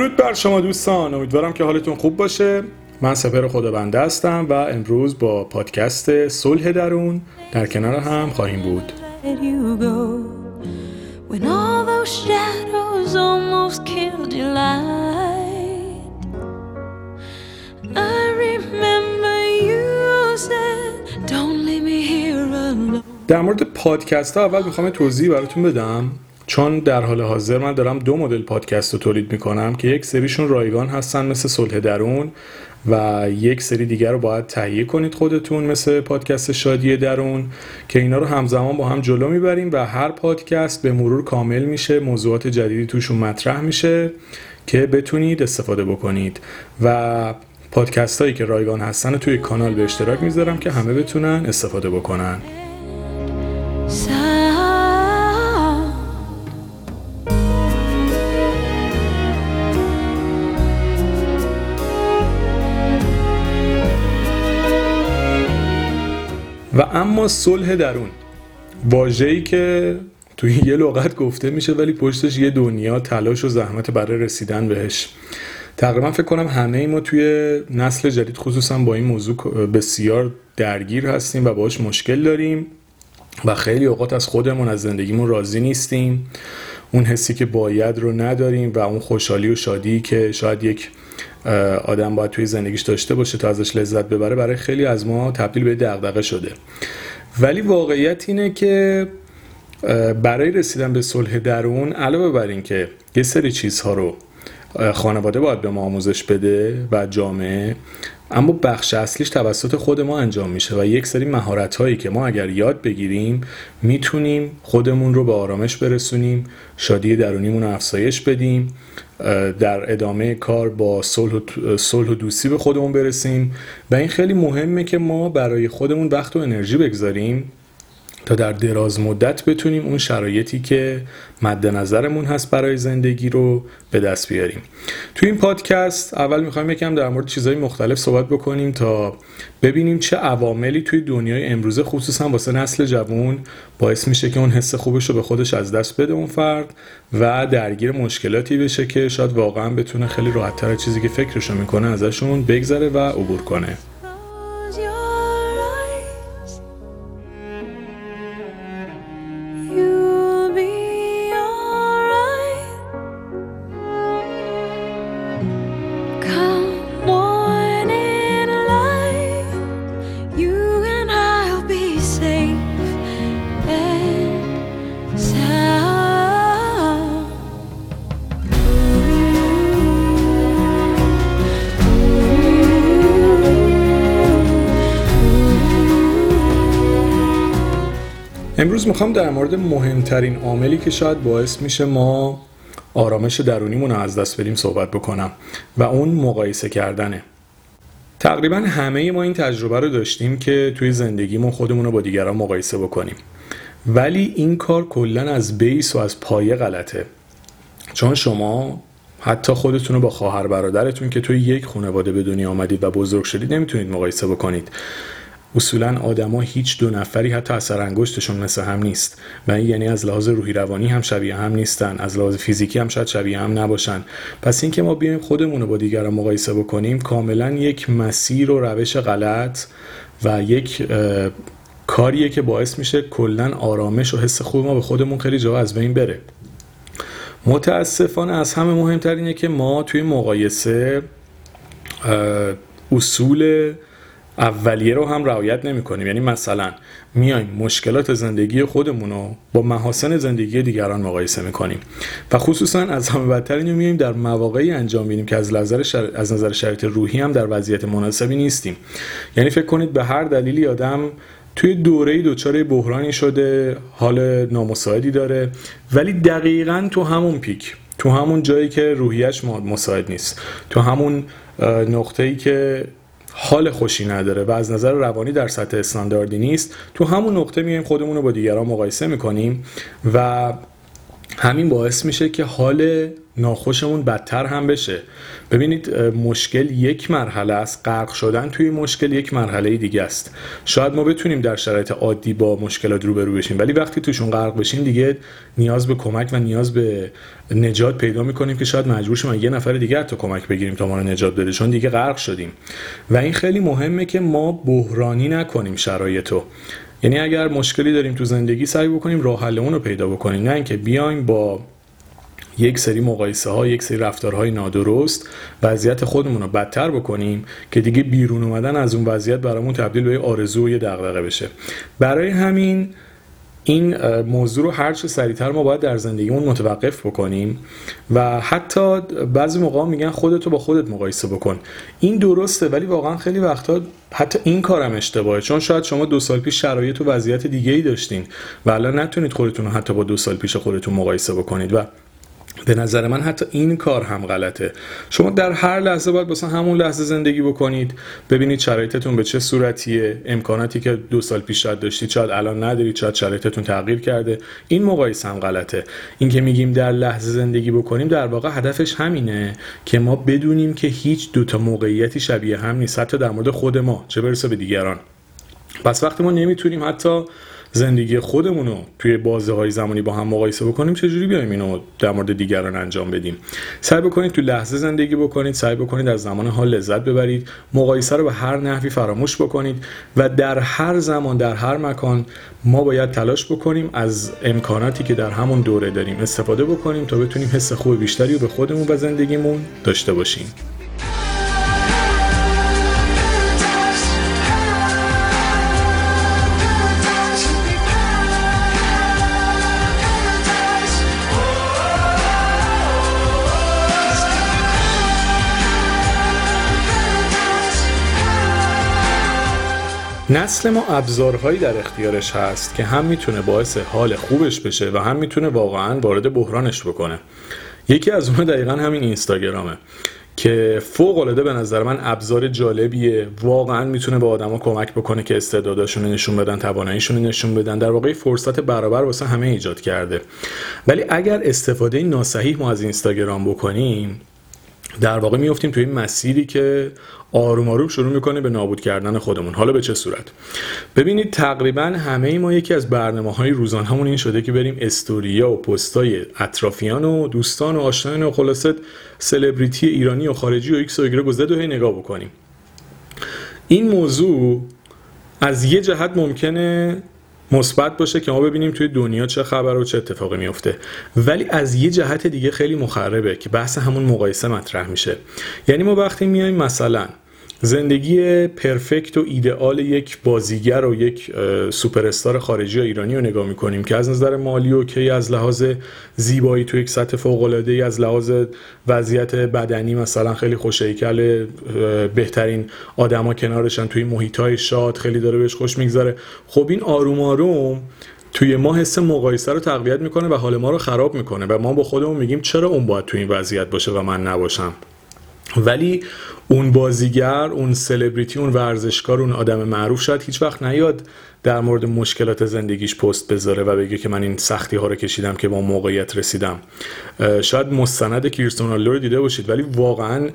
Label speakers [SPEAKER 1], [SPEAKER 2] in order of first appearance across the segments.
[SPEAKER 1] درود بر شما دوستان. امیدوارم که حالتون خوب باشه. من سپر خدابنده هستم و امروز با پادکست صلح درون در کنار هم خواهیم بود. در مورد پادکست ها اول می‌خوام توضیح براتون بدم. چون در حال حاضر من دارم دو مدل پادکست رو تولید می‌کنم که یک سریشون رایگان هستن مثل صلح درون و یک سری دیگر رو باید تهیه کنید خودتون مثل پادکست شادی درون که اینا رو همزمان با هم جلو می‌بریم و هر پادکست به مرور کامل میشه موضوعات جدیدی توشون مطرح میشه که بتونید استفاده بکنید. و پادکست هایی که رایگان هستن توی کانال به اشتراک می‌ذارم که همه بتونن استفاده بکنن. و اما صلح درون. واژه‌ای که توی یه لغت گفته میشه ولی پشتش یه دنیا تلاش و زحمت برای رسیدن بهش. تقریبا فکر کنم همه ما توی نسل جدید خصوصا با این موضوع بسیار درگیر هستیم و باش مشکل داریم و خیلی اوقات از خودمون از زندگیمون راضی نیستیم. اون حسی که باید رو نداریم و اون خوشحالی و شادی که شاید یک آدم باید توی زندگیش داشته باشه تا ازش لذت ببره برای خیلی از ما تبدیل به دغدغه شده. ولی واقعیت اینه که برای رسیدن به صلح درون علاوه بر این که یه سری چیزها رو خانواده باید به ما آموزش بده و جامعه اما بخش اصلیش توسط خود ما انجام میشه و یک سری مهارت هایی که ما اگر یاد بگیریم می‌تونیم خودمون رو به آرامش برسونیم شادی درونیمون رو افزایش بدیم در ادامه کار با صلح و دوستی به خودمون برسیم. و این خیلی مهمه که ما برای خودمون وقت و انرژی بگذاریم. تا در دراز مدت بتونیم اون شرایطی که مد نظرمون هست برای زندگی رو به دست بیاریم. توی این پادکست اول می‌خوایم یکم در مورد چیزهای مختلف صحبت بکنیم تا ببینیم چه عواملی توی دنیای امروزه خصوصا واسه نسل جوون باعث میشه که اون حس خوبش رو به خودش از دست بده اون فرد و درگیر مشکلاتی بشه که شاید واقعا بتونه خیلی راحتتر چیزی که فکرشو می‌کنه ازشون بگذره و عبور کنه. امروز می‌خوام در مورد مهمترین عاملی که شاید باعث میشه ما آرامش درونیمون رو از دست بدیم صحبت بکنم و اون مقایسه کردنه. تقریبا همه ما این تجربه رو داشتیم که توی زندگیمون خودمون رو با دیگران مقایسه بکنیم. ولی این کار کلا از بیس و از پایه غلطه. چون شما حتی خودتون رو با خواهر برادرتون که توی یک خانواده به دنیا آمدید و بزرگ شدید نمی‌تونید مقایسه بکنید. اصولا آدما هیچ دو نفری حتی اثر انگشتشون مثل هم نیست. و این یعنی از لحاظ روحی روانی هم شبیه هم نیستن. از لحاظ فیزیکی هم شاید شبیه هم نباشن. پس اینکه ما بیایم خودمون رو با دیگران مقایسه بکنیم کاملا یک مسیر و روش غلط و یک کاریه که باعث میشه کلا آرامش و حس خوب ما به خودمون خیلی جا از بین بره. متاسفانه از همه مهمتر اینه که ما توی مقایسه اصول اولیه رو هم رعایت نمی کنیم یعنی مثلا میایم مشکلات زندگی خودمون رو با محاسن زندگی دیگران مقایسه می‌کنیم. و خصوصا از همه بدتر اینو میایم در مواقعی انجام میدیم که از نظر شر... از نظر شرایط روحی هم در وضعیت مناسبی نیستیم. یعنی فکر کنید به هر دلیلی آدم توی دوره دچار بحرانی شده حال نامساعدی داره ولی دقیقا تو همون پیک تو همون جایی که روحیش مساعد نیست. تو همون نقطه ای که حال خوشی نداره و از نظر روانی در سطح استانداردی نیست. تو همون نقطه میایم خودمون رو با دیگران مقایسه می‌کنیم و همین باعث میشه که حال ناخوشمون بدتر هم بشه. ببینید مشکل یک مرحله است. غرق شدن توی مشکل یک مرحله دیگه است. شاید ما بتونیم در شرایط عادی با مشکلات روبرو بشیم ولی وقتی توشون غرق بشیم دیگه نیاز به کمک و نیاز به نجات پیدا می‌کنیم که شاید مجبور شیم یه نفر دیگه تا کمک بگیریم تا ما رو نجات بده چون دیگه غرق شدیم. و این خیلی مهمه که ما بحرانی نکنیم شرایطو یعنی اگر مشکلی داریم تو زندگی سعی بکنیم راه حل اون رو پیدا بکنیم. نه اینکه بیایم با یک سری مقایسه ها یک سری رفتارهای نادرست وضعیت خودمون رو بدتر بکنیم که دیگه بیرون اومدن از اون وضعیت برامون تبدیل به آرزو و یه دغدغه بشه. برای همین این موضوع رو هر چه سریعتر ما باید در زندگیمون متوقف بکنیم و حتی بعضی موقع میگن خودتو با خودت مقایسه بکن. این درسته ولی واقعا خیلی وقتا حتی این کارم اشتباهه. چون شاید شما دو سال پیش شرایط و وضعیت دیگه ای داشتین و الان نتونید خودتون رو حتی با دو سال پیش خودتون مقایسه بکنید و به نظر من حتی این کار هم غلطه. شما در هر لحظه باید مثلا همون لحظه زندگی بکنید. ببینید شرایطتون به چه صورتیه. امکاناتی که دو سال پیش شاید داشتید شاید الان ندارید شاید شرایطتون تغییر کرده. این مقایسه هم غلطه. این که میگیم در لحظه زندگی بکنیم در واقع هدفش همینه که ما بدونیم که هیچ دوتا موقعیتی شبیه هم نیست. حتی در مورد خود ما چه برسه به دیگران. پس وقتی ما نمی‌تونیم حتی زندگی خودمون رو توی بازه های زمانی با هم مقایسه بکنیم چجوری بیایم اینو در مورد دیگران انجام بدیم؟ سعی بکنید تو لحظه زندگی بکنید سعی بکنید از زمان حال لذت ببرید مقایسه رو به هر نحوی فراموش بکنید و در هر زمان در هر مکان ما باید تلاش بکنیم از امکاناتی که در همون دوره داریم استفاده بکنیم تا بتونیم حس خوب بیشتری رو به خودمون و زندگیمون داشته باشیم. نسل ما ابزارهایی در اختیارش هست که هم می‌تونه باعث حال خوبش بشه و هم می‌تونه واقعا وارد بحرانش بکنه. یکی از اونها دقیقا همین اینستاگرامه که فوق العاده به نظر من ابزار جالبیه. واقعا می‌تونه به آدما کمک بکنه که استعداداشون نشون بدن تواناییشون نشون بدن. در واقع فرصت برابر واسه همه ایجاد کرده. ولی اگر استفاده ناصحیح ما از اینستاگرام بکنیم در واقع میفتیم توی این مسیری که آروم آروم شروع می‌کنه به نابود کردن خودمون. حالا به چه صورت؟ ببینید تقریبا همه ما یکی از برنامه های روزانه‌مون این شده که بریم استوریا و پستای اطرافیان و دوستان و آشنایان و خلاصه سلبریتی ایرانی و خارجی و ایکس و زد و هی نگاه بکنیم. این موضوع از یه جهت ممکنه مثبت باشه که ما ببینیم توی دنیا چه خبر و چه اتفاقی میفته. ولی از یه جهت دیگه خیلی مخربه که بحث همون مقایسه مطرح میشه. یعنی ما وقتی میایم مثلا زندگی پرفکت و ایدئال یک بازیگر و یک سوپر استار خارجی یا ایرانی رو نگاه می‌کنیم که از نظر مالی و که از لحاظ زیبایی تو یک سطح فوق العاده از لحاظ وضعیت بدنی مثلا خیلی خوشیکل بهترین آدما کنارشن توی محیط های شاد خیلی داره بهش خوش میگذره. خب این آروم آروم توی ما حس مقایسه رو تقویت می‌کنه و حال ما رو خراب می‌کنه و ما با خودمون میگیم چرا اون باید توی این وضعیت باشه و من نباشم؟ ولی اون بازیگر اون سلبریتی اون ورزشکار اون آدم معروف شاید هیچ وقت نیاد در مورد مشکلات زندگیش پست بذاره و بگه که من این سختی ها رو کشیدم که با موقعیت رسیدم. شاید مستند کریستون رو دیده باشید ولی واقعا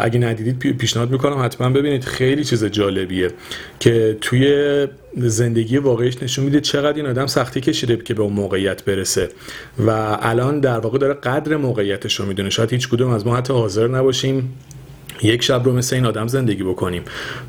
[SPEAKER 1] اگه ندیدید پیشنهاد می‌کنم حتما ببینید. خیلی چیز جالبیه که توی زندگی واقعیش نشون میده چقدر این آدم سختی کشیده که به اون موقعیت برسه و الان در واقع داره قدر موقعیتش رو می‌دونه. شاید هیچ کدوم از ما حتی حاضر نباشیم یک شب رو مثل این آدم زندگی بکنیم.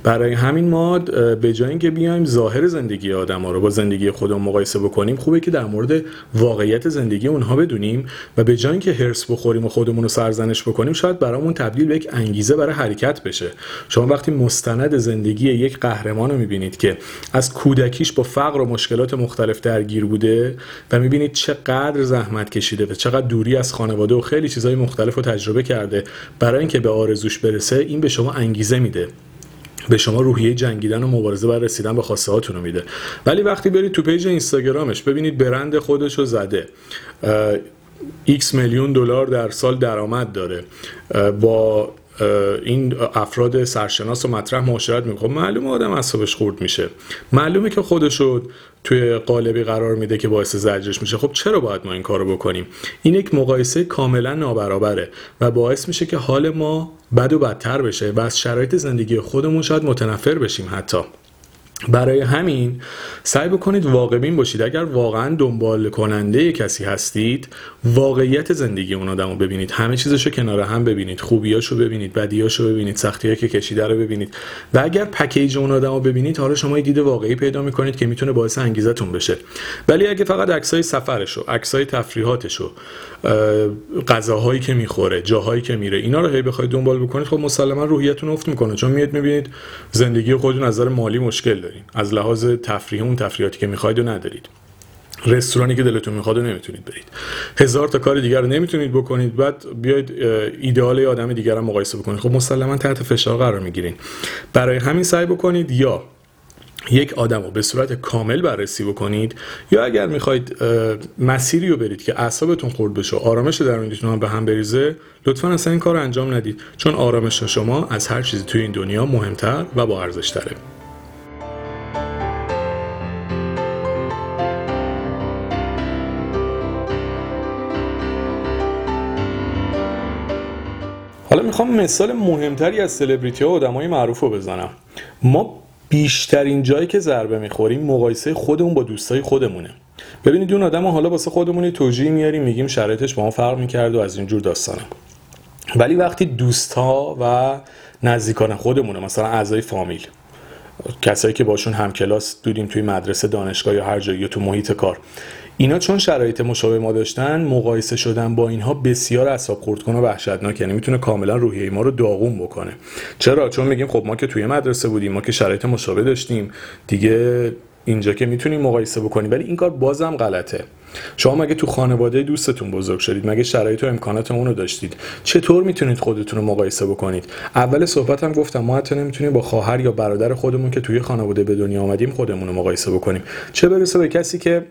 [SPEAKER 1] برای همین ما به جای اینکه بیایم ظاهر زندگی آدم ها رو با زندگی خودمون مقایسه بکنیم خوبه که در مورد واقعیت زندگی اونها بدونیم و به جای اینکه هرس بخوریم و خودمون رو سرزنش بکنیم شاید برامون تبدیل به یک انگیزه برای حرکت بشه. شما وقتی مستند زندگی یک قهرمان رو می‌بینید که از کودکیش با فقر و مشکلات مختلف درگیر بوده و می‌بینید چقدر زحمت کشیده و چقدر دوری از خانواده و خیلی چیزهای مختلف رو تجربه کرده برای اینکه به آرزوش برسه این به شما انگیزه میده. به شما روحیه جنگیدن و مبارزه برای رسیدن به خواسته هاتون رو میده. ولی وقتی برید تو page اینستاگرامش ببینید برند خودش رو زده. ایکس میلیون دلار در سال درآمد داره. با این افراد سرشناس و مطرح معاشرت میگه خب معلومه آدم اعصابش خورد میشه. معلومه که خودشو توی قالبی قرار میده که باعث زجرش میشه. خب چرا باید ما این کارو بکنیم؟ این یک مقایسه کاملا نابرابره و باعث میشه که حال ما بد و بدتر بشه و از شرایط زندگی خودمون شاید متنفر بشیم حتی. برای همین سعی بکنید واقع باشید. اگر واقعا دنبال کننده کسی هستید واقعیت زندگی اون آدم رو ببینید. همه چیزش رو کنار هم ببینید. خوبیاشو ببینید بدیاشو ببینید سختی که کشیده رو ببینید. و اگر پکیج اون آدم رو ببینید حالا شما یه دید واقعی پیدا می‌کنید که می‌تونه باعث انگیزتون بشه. ولی اگه فقط عکسای سفرش و عکسای تفریحاتش و غذاهایی که می‌خوره جاهایی که میره اینا رو هی بخواید دنبال بکنید خب مسلما روحیتون افت می‌کنه. چون میاد می‌بینید زندگی خودتون نظر مالی مشکل دارین از لحاظ تفریح اون تفریحاتی که می‌خواید و ندارید. رستورانی که دلتون می‌خواد و نمی‌تونید برید. هزار تا کار دیگر رو نمی‌تونید بکنید بعد بیاید ایدئال آدم دیگر رو مقایسه بکنید. خب مسلما تحت فشار قرار می‌گیرین. برای همین سعی بکنید یا یک آدم رو به صورت کامل بررسی بکنید یا اگر می‌خواید مسیری رو برید که اعصابتون خورد بشه و آرامش درونیتون هم به هم بریزه لطفا اصلا این کار انجام ندید. چون آرامش شما از هر چیزی توی این دنیا مهمتر و با ارزش می‌خوام مثال مهمتری از سلبریتی ها و آدمای معروف رو بزنم. ما بیشترین جایی که ضربه می‌خوریم مقایسه خودمون با دوستای خودمونه. ببینید اون آدم حالا واسه خودمونی توجیه میاریم میگیم شرایطش با ما فرق می‌کرد و از اینجور داستانه ولی وقتی دوست ها و نزدیکان خودمونه مثلا اعضای فامیل کسایی که باشون همکلاس دودیم توی مدرسه دانشگاه یا هر جایی تو محیط کار اینا چون شرایط مشابه ما داشتن مقایسه شدن با اینها بسیار اعصاب خورد کنه و وحشتناک یعنی می‌تونه کاملا روحیه ما رو داغون بکنه. چرا؟ چون میگیم خب ما که توی مدرسه بودیم ما که شرایط مشابه داشتیم. دیگه اینجا که می‌تونیم مقایسه بکنیم ولی این کار بازم غلطه. شما مگه تو خانواده دوستتون بزرگ شدید؟ مگه شرایط و امکانات اون رو داشتید؟ چطور می‌تونید خودتون رو مقایسه بکنید؟ اول صحبتم گفتم ما حتی نمی‌تونیم با خواهر یا برادر خودمون که توی خانواده به دنیا آمدیم خودمون رو مقایسه بکنیم. چه برسه به کسی که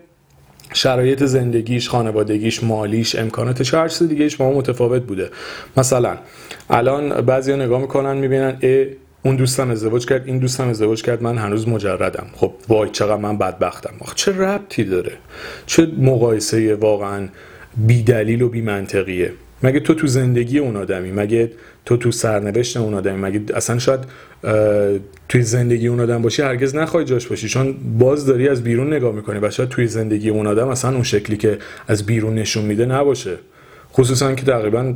[SPEAKER 1] شرایط زندگیش خانوادگیش مالیش امکاناتش هر چیز دیگه با متفاوت بوده. مثلا الان بعضیا نگاه می‌کنن می‌بینن ا اون دوستم ازدواج کرد این دوستم ازدواج کرد من هنوز مجردم. خب وای چقدر من بدبختم. آخه چه ربطی داره؟ چه مقایسه واقعا بی دلیل و بی منطقیه مگه تو تو زندگی اون آدمی مگه تو تو سرنوشت اون آدمی مگه اصلا شاید توی زندگی اون آدم باشی هرگز نخواهی جاش باشی چون باز داری از بیرون نگاه می‌کنی و شاید توی زندگی اون آدم اصلا اون شکلی که از بیرون نشون میده نباشه. خصوصا که تقریبا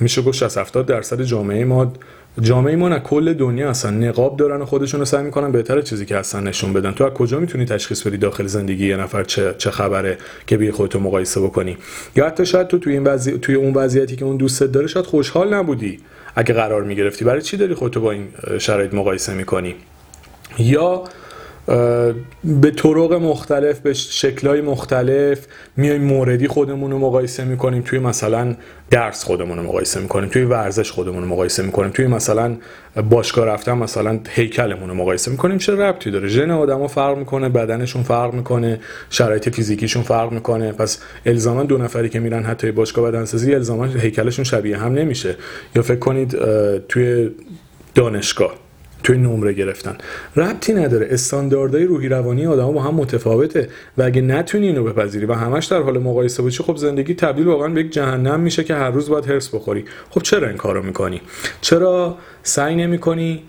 [SPEAKER 1] میشه گفت 60 70 درصد جامعه ما جامعه ما نه کل دنیا اصلا نقاب دارن و خودشون رو سعی می‌کنن بهتر چیزی که اصلا نشون بدن. تو از کجا می‌تونی تشخیص بدی داخل زندگی یه نفر چه, چه خبره که بی خودتو مقایسه بکنی؟ یا حتی شاید تو توی این وضعی... توی اون وضعیتی که اون دوستت داره شاید خوشحال نبودی اگه قرار می‌گرفتی. برای چی داری خودتو با این شرایط مقایسه می‌کنی؟ یا به طرق مختلف به شکلهای مختلف میایم موردی خودمون رو مقایسه می‌کنیم. توی مثلا درس خودمون رو مقایسه می‌کنیم توی ورزش خودمون رو مقایسه می‌کنیم توی مثلا باشگاه رفتن مثلا هیکلمون رو مقایسه می‌کنیم. چه ربطی داره؟ ژن آدما فرق می‌کنه بدنشون فرق می‌کنه شرایط فیزیکیشون فرق می‌کنه. پس الزاما دو نفری که میرن حتی باشگاه بدنسازی الزاما هیکلشون شبیه هم نمیشه. یا فکر کنید توی دانشگاه توی نمره گرفتن. ربطی نداره. استانداردهای روحی روانی آدم با هم متفاوته و اگه نتونی اینو بپذیری و همش در حال مقایسه باشی خب زندگی تبدیل واقعا به یک جهنم میشه که هر روز باید هرس بخوری. خب چرا این کارو می‌کنی؟ چرا سعی نمی‌کنی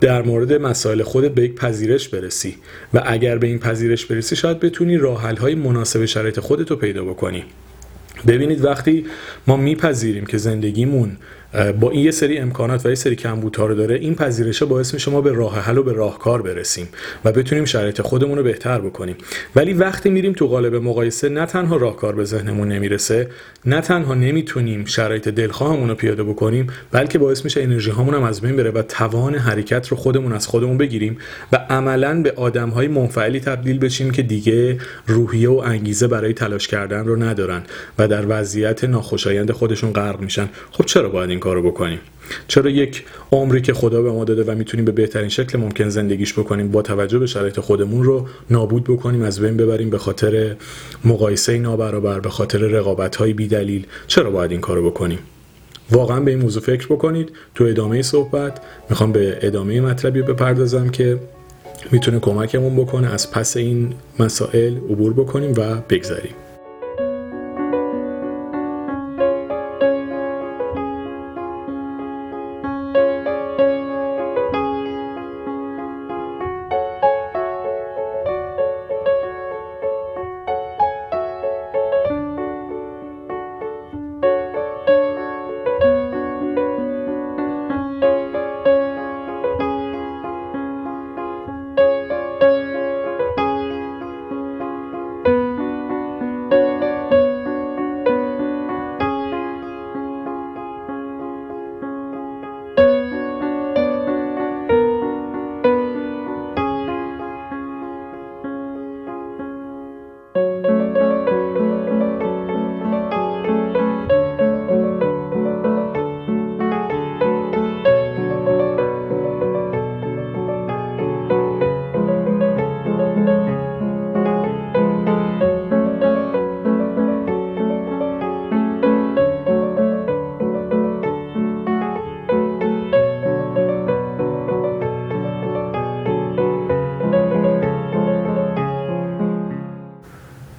[SPEAKER 1] در مورد مسائل خودت به یک پذیرش برسی؟ و اگر به این پذیرش برسی شاید بتونی راه های مناسب شرایط خودت رو پیدا بکنی. ببینید وقتی ما میپذیریم که زندگیمون با این یه سری امکانات و یه سری کمبودها رو داره این پذیرشه باعث میشه ما به راه حل و به راهکار برسیم و بتونیم شرایط خودمون رو بهتر بکنیم. ولی وقتی میریم تو قالب مقایسه نه تنها راهکار به ذهنمون نمی‌رسه نه تنها نمی‌تونیم شرایط دلخواهمون رو پیاده بکنیم بلکه باعث میشه انرژی هامون هم از بین بره و توان حرکت رو خودمون از خودمون بگیریم و عملا به آدم های منفعلی تبدیل بشیم که دیگه روحیه و انگیزه برای تلاش کردن رو ندارن و در وضعیت ناخوشایند خودشون غرق میشن. خب چرا باید این کارو بکنیم. چرا یک عمری که خدا به ما داده و می‌تونیم به بهترین شکل ممکن زندگیش بکنیم با توجه به شرایط خودمون رو نابود بکنیم از بین ببریم به خاطر مقایسه نابرابر به خاطر رقابت های بیدلیل؟ چرا باید این کارو بکنیم؟ واقعا به این موضوع فکر بکنید. تو ادامه صحبت می‌خوام به ادامه مطلبی بپردازم که می‌تونه کمکمون بکنه از پس این مسائل عبور بکنیم و بگذاریم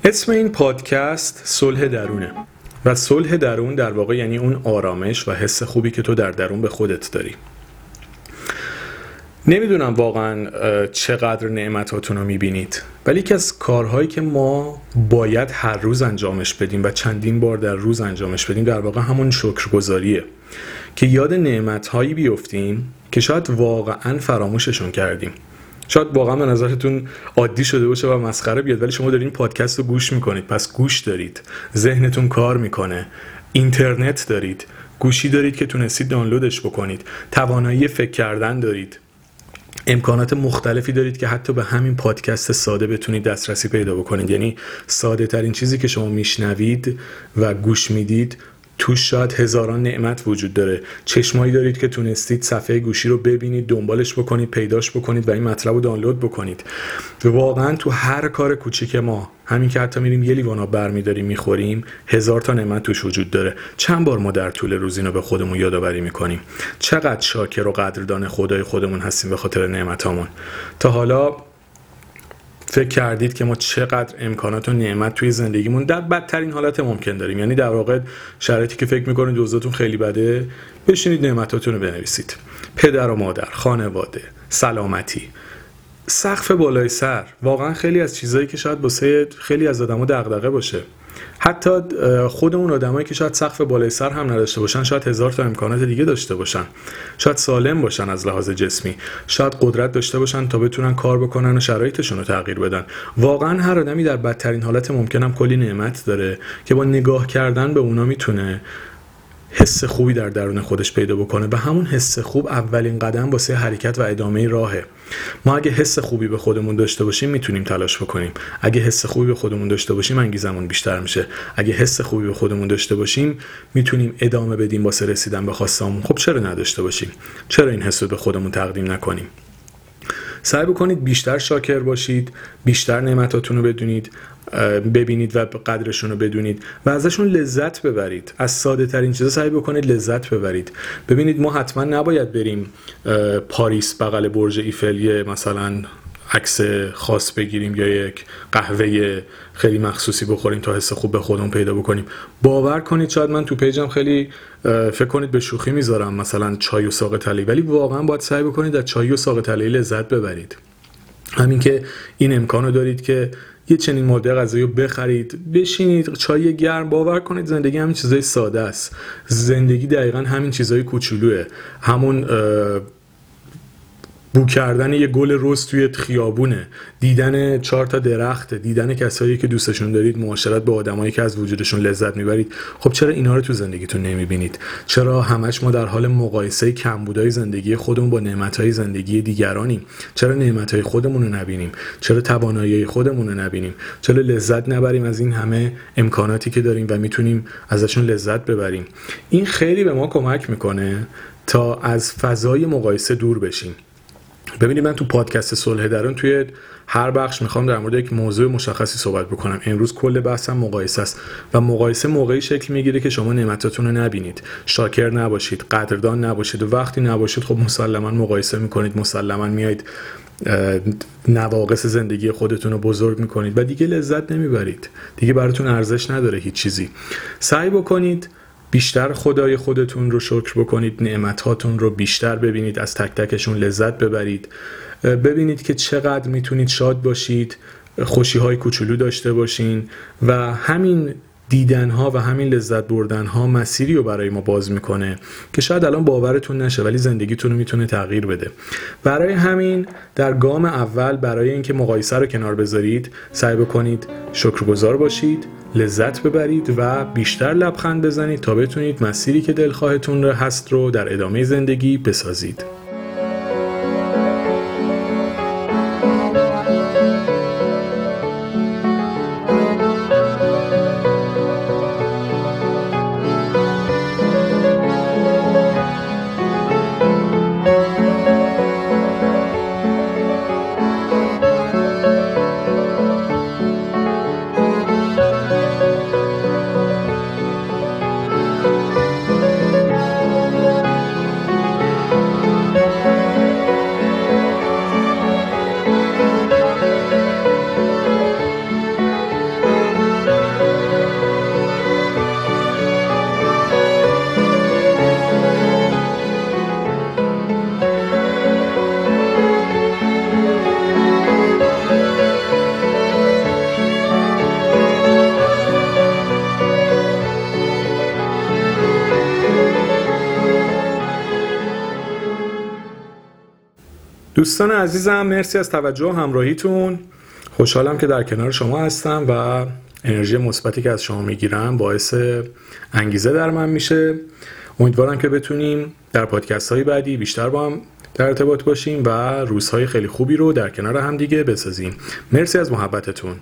[SPEAKER 1] اسم این پادکست صلح درونه. و صلح درون در واقع یعنی اون آرامش و حس خوبی که تو در درون به خودت داری. نمی‌دونم واقعا چقدر نعمتاتون رو می‌بینید. ولی یکی از کارهایی که ما باید هر روز انجامش بدیم و چندین بار در روز انجامش بدیم در واقع همون شکرگزاریه. که یاد نعمتهایی بیفتیم که شاید واقعا فراموششون کردیم. شاید واقعا به نظرتون عادی شده باشه و مسخره بیاد ولی شما دارین پادکست رو گوش می‌کنید. پس گوش دارید. ذهنتون کار می‌کنه. اینترنت دارید. گوشی دارید که تونستید دانلودش بکنید. توانایی فکر کردن دارید. امکانات مختلفی دارید که حتی به همین پادکست ساده بتونید دسترسی پیدا بکنید. یعنی ساده ترین چیزی که شما میشنوید و گوش می‌دید توش شاید هزاران نعمت وجود داره. چشمایی دارید که تونستید صفحه گوشی رو ببینید دنبالش بکنید پیداش بکنید و این مطلب رو دانلود بکنید. واقعا تو هر کار کوچیک ما همین که حتی میریم یه لیوان آب برمیداریم می‌خوریم هزار تا نعمت توش وجود داره. چند بار ما در طول روز اینو به خودمون یادآوری می‌کنیم. چقدر شاکر و قدردان خدای خودمون هستیم به خاطر نعمتامون تا حالا فکر کردید که ما چقدر امکانات و نعمت توی زندگیمون در بدترین حالت ممکن داریم. یعنی در واقع شرایطی که فکر می‌کنید اوضاعتون خیلی بده بشینید نعمتاتون رو بنویسید. پدر و مادر خانواده سلامتی. سقف بالای سر. واقعا خیلی از چیزهایی که شاید واسه خیلی از آدما دغدغه باشه. حتی خودمون آدمایی که شاید سقف بالای سر هم نداشته باشن شاید هزار تا امکانات دیگه داشته باشن. شاید سالم باشن از لحاظ جسمی. شاید قدرت داشته باشن تا بتونن کار بکنن و شرایطشون رو تغییر بدن. واقعا هر آدمی در بدترین حالت ممکنم کلی نعمت داره که با نگاه کردن به اونا می‌تونه حس خوبی در درون خودش پیدا بکنه و همون حس خوب اولین قدم واسه حرکت و ادامه راهه. ما اگه حس خوبی به خودمون داشته باشیم می‌تونیم تلاش بکنیم. اگه حس خوبی به خودمون داشته باشیم انگیزمون بیشتر میشه. اگه حس خوبی به خودمون داشته باشیم می‌تونیم ادامه بدیم واسه رسیدن به خواستامون. خب چرا نداشته باشیم؟ چرا این حس رو به خودمون تقدیم نکنیم؟ سعی بکنید بیشتر شاکر باشید بیشتر نعمتاتون رو بدونید. ببینید و قدرشون رو بدونید و ازشون لذت ببرید. از ساده ترین چیزا سعی بکنید لذت ببرید. ببینید ما حتما نباید بریم پاریس بغل برج ایفل مثلا عکس خاص بگیریم یا یک قهوه خیلی مخصوصی بخوریم تا حس خوب به خودمون پیدا بکنیم. باور کنید شاید من تو پیجم خیلی فکر کنید به شوخی می‌ذارم مثلا چای و ساق تلی ولی واقعا باید سعی بکنید از چای و ساق تلی لذت ببرید. همین که این امکانو دارید که یه چنین ماده غذایی رو بخرید بشینید چای گرم باور کنید زندگی همین چیزای ساده است. زندگی دقیقا همین چیزای کوچولوه. همون بو کردن یه گل رز توی خیابونه دیدن چهار تا درخت دیدن کسایی که دوستشون دارید معاشرت با آدمایی که از وجودشون لذت می‌برید. خب چرا اینا رو تو زندگیتون نمی‌بینید؟ چرا همش ما در حال مقایسه کمبودای زندگی خودمون با نعمتهای زندگی دیگرانیم؟ چرا نعمتهای خودمون رو نبینیم؟ چرا توانایی خودمون رو نبینیم؟ چرا لذت نبریم از این همه امکاناتی که داریم و می‌تونیم ازشون لذت ببریم؟ این خیلی به ما کمک می‌کنه تا از فضای مقایسه دور بشیم. ببینید من تو پادکست صلح درون توی هر بخش می‌خوام در مورد یک موضوع مشخصی صحبت بکنم. امروز کل بحثم مقایسه است و مقایسه موقعی شکل می‌گیره که شما نعمتاتون رو نبینید. شاکر نباشید قدردان نباشید. و وقتی نباشید خب مسلما مقایسه می‌کنید مسلما میایید نواقص زندگی خودتون رو بزرگ می‌کنید و دیگه لذت نمی‌برید. دیگه براتون ارزش نداره هیچ چیزی. سعی بکنید بیشتر خدای خودتون رو شکر بکنید نعمتاتون رو بیشتر ببینید از تک تکشون لذت ببرید. ببینید که چقدر می‌تونید شاد باشید خوشی های کوچولو داشته باشین و همین دیدن ها و همین لذت بردن ها مسیری رو برای ما باز می‌کنه که شاید الان باورتون نشه ولی زندگیتون می‌تونه تغییر بده. برای همین در گام اول برای اینکه مقایسه رو کنار بذارید سعی بکنید شکرگزار باشید. لذت ببرید و بیشتر لبخند بزنید تا بتونید مسیری که دلخواهتون هست رو در ادامه زندگی بسازید. دوستان عزیزم مرسی از توجه و همراهیتون. خوشحالم که در کنار شما هستم و انرژی مثبتی که از شما می‌گیرم باعث انگیزه در من میشه. امیدوارم که بتونیم در پادکست های بعدی بیشتر با هم در ارتباط باشیم و روزهای خیلی خوبی رو در کنار هم دیگه بسازیم. مرسی از محبتتون.